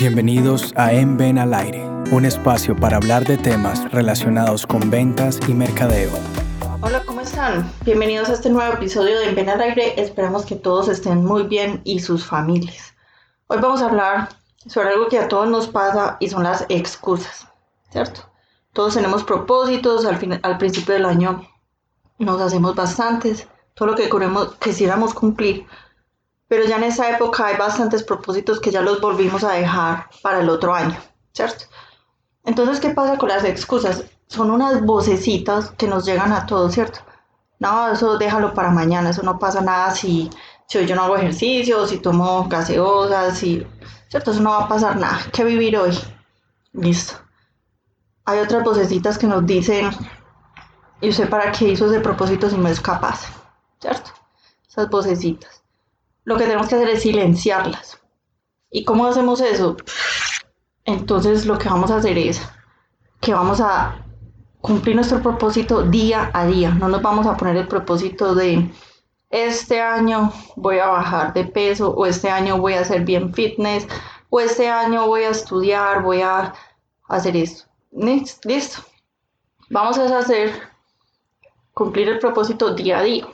Bienvenidos a En Ven al Aire, un espacio para hablar de temas relacionados con ventas y mercadeo. Hola, ¿cómo están? Bienvenidos a este nuevo episodio de En Ven al Aire. Esperamos que todos estén muy bien y sus familias. Hoy vamos a hablar sobre algo que a todos nos pasa y son las excusas, ¿cierto? Todos tenemos propósitos, al, al principio del año nos hacemos bastantes, todo lo que queremos, quisiéramos cumplir, pero ya en esa época hay bastantes propósitos que ya los volvimos a dejar para el otro año, ¿cierto? Entonces, ¿qué pasa con las excusas? Son unas vocecitas que nos llegan a todos, ¿cierto? No, eso déjalo para mañana, eso no pasa nada si, si hoy yo no hago ejercicio, si tomo gaseosas, si, ¿cierto? Eso no va a pasar nada, ¿qué vivir hoy? Listo. Hay otras vocecitas que nos dicen, ¿y usted para qué hizo ese propósito si no es capaz? ¿Cierto? Esas vocecitas lo que tenemos que hacer es silenciarlas. ¿Y cómo hacemos eso? Entonces lo que vamos a hacer es que vamos a cumplir nuestro propósito día a día. No nos vamos a poner el propósito de este año voy a bajar de peso o este año voy a hacer bien fitness o este año voy a estudiar, voy a hacer esto. Listo. Vamos a hacer cumplir el propósito día a día.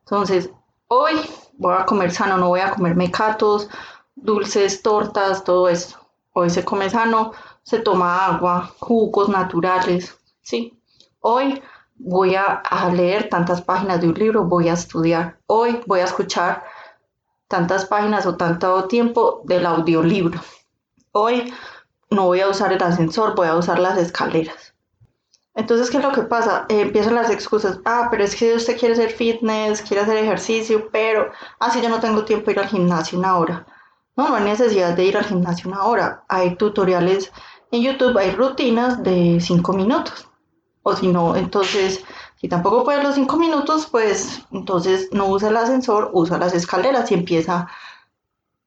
Entonces, hoy voy a comer sano, no voy a comer mecatos, dulces, tortas, todo esto. Hoy se come sano, se toma agua, jugos naturales, ¿sí? Hoy voy a, leer tantas páginas de un libro, voy a estudiar. Hoy voy a escuchar tantas páginas o tanto tiempo del audiolibro. Hoy no voy a usar el ascensor, voy a usar las escaleras. Entonces, ¿qué es lo que pasa? Eh, empiezan las excusas. Ah, pero es que usted quiere hacer fitness, quiere hacer ejercicio, pero, ah, sí, yo no tengo tiempo de ir al gimnasio una hora. No, no hay necesidad de ir al gimnasio una hora. Hay tutoriales en YouTube, hay rutinas de cinco minutos. O si no, entonces, si tampoco puede los cinco minutos, pues entonces no usa el ascensor, usa las escaleras y empieza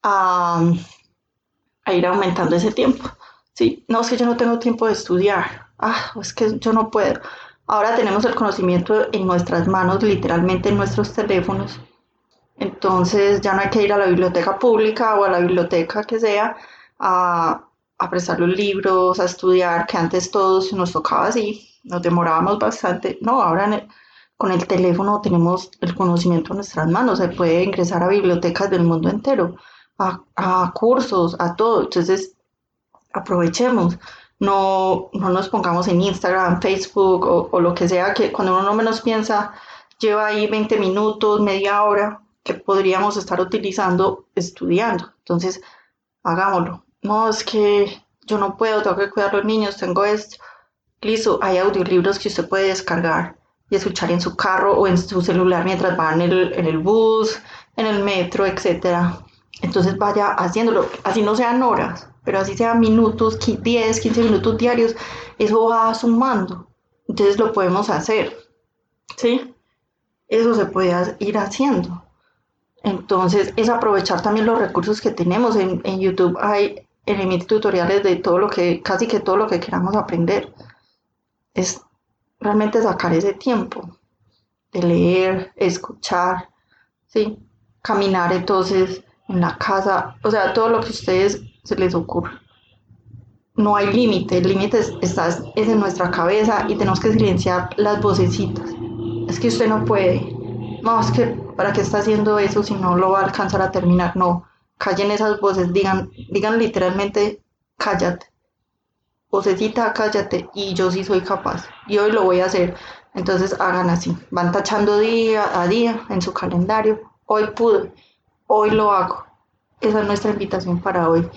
a, a ir aumentando ese tiempo. Sí, no, es que yo no tengo tiempo de estudiar ah, es que yo no puedo. Ahora tenemos el conocimiento en nuestras manos, literalmente en nuestros teléfonos. Entonces ya no hay que ir a la biblioteca pública o a la biblioteca que sea a, a prestar los libros, a estudiar, que antes todos nos tocaba así, nos demorábamos bastante. No, ahora con el teléfono tenemos el conocimiento en nuestras manos, se puede ingresar a bibliotecas del mundo entero, a, a cursos, a todo. Entonces aprovechemos no, no nos pongamos en Instagram, Facebook o, lo que sea, que cuando uno no menos piensa, lleva ahí 20 minutos, media hora que podríamos estar utilizando estudiando. Entonces, hagámoslo. No, es que yo no puedo, tengo que cuidar a los niños, tengo esto. Listo, hay audiolibros que usted puede descargar y escuchar en su carro o en su celular mientras va en el, en el bus, en el metro, etc. Entonces vaya haciéndolo, así no sean horas, pero así sea minutos, 10, 15 minutos diarios, eso va sumando. Entonces lo podemos hacer, ¿sí? Eso se puede ir haciendo. Entonces es aprovechar también los recursos que tenemos. En, en YouTube hay en tutoriales de todo lo que, casi que todo lo que queramos aprender. Es realmente sacar ese tiempo de leer, escuchar, ¿sí? Caminar entonces en la casa, o sea, todo lo que ustedes se les ocurre. No hay límite, el límite es en nuestra cabeza y tenemos que silenciar las vocecitas. Es que usted no puede. No, es que para qué está haciendo eso si no lo va a alcanzar a terminar. No, callen esas voces, digan, digan literalmente, cállate. Vocecita, cállate. Y yo sí soy capaz. Y hoy lo voy a hacer. Entonces hagan así. Van tachando día a día en su calendario. Hoy pude. Hoy lo hago. Esa es nuestra invitación para hoy.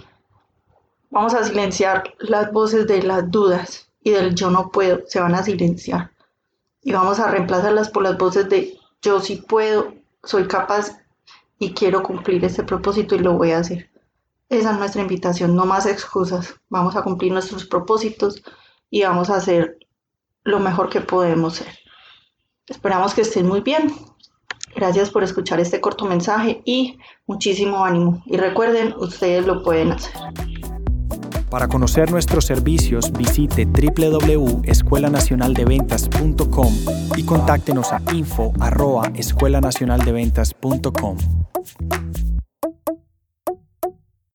Vamos a silenciar las voces de las dudas y del yo no puedo, se van a silenciar. Y vamos a reemplazarlas por las voces de yo sí puedo, soy capaz y quiero cumplir este propósito y lo voy a hacer. Esa es nuestra invitación, no más excusas. Vamos a cumplir nuestros propósitos y vamos a hacer lo mejor que podemos ser. Esperamos que estén muy bien. Gracias por escuchar este corto mensaje y muchísimo ánimo. Y recuerden, ustedes lo pueden hacer. Para conocer nuestros servicios, visite www.escuelanacionaldeventas.com y contáctenos a info@escuelanacionaldeventas.com.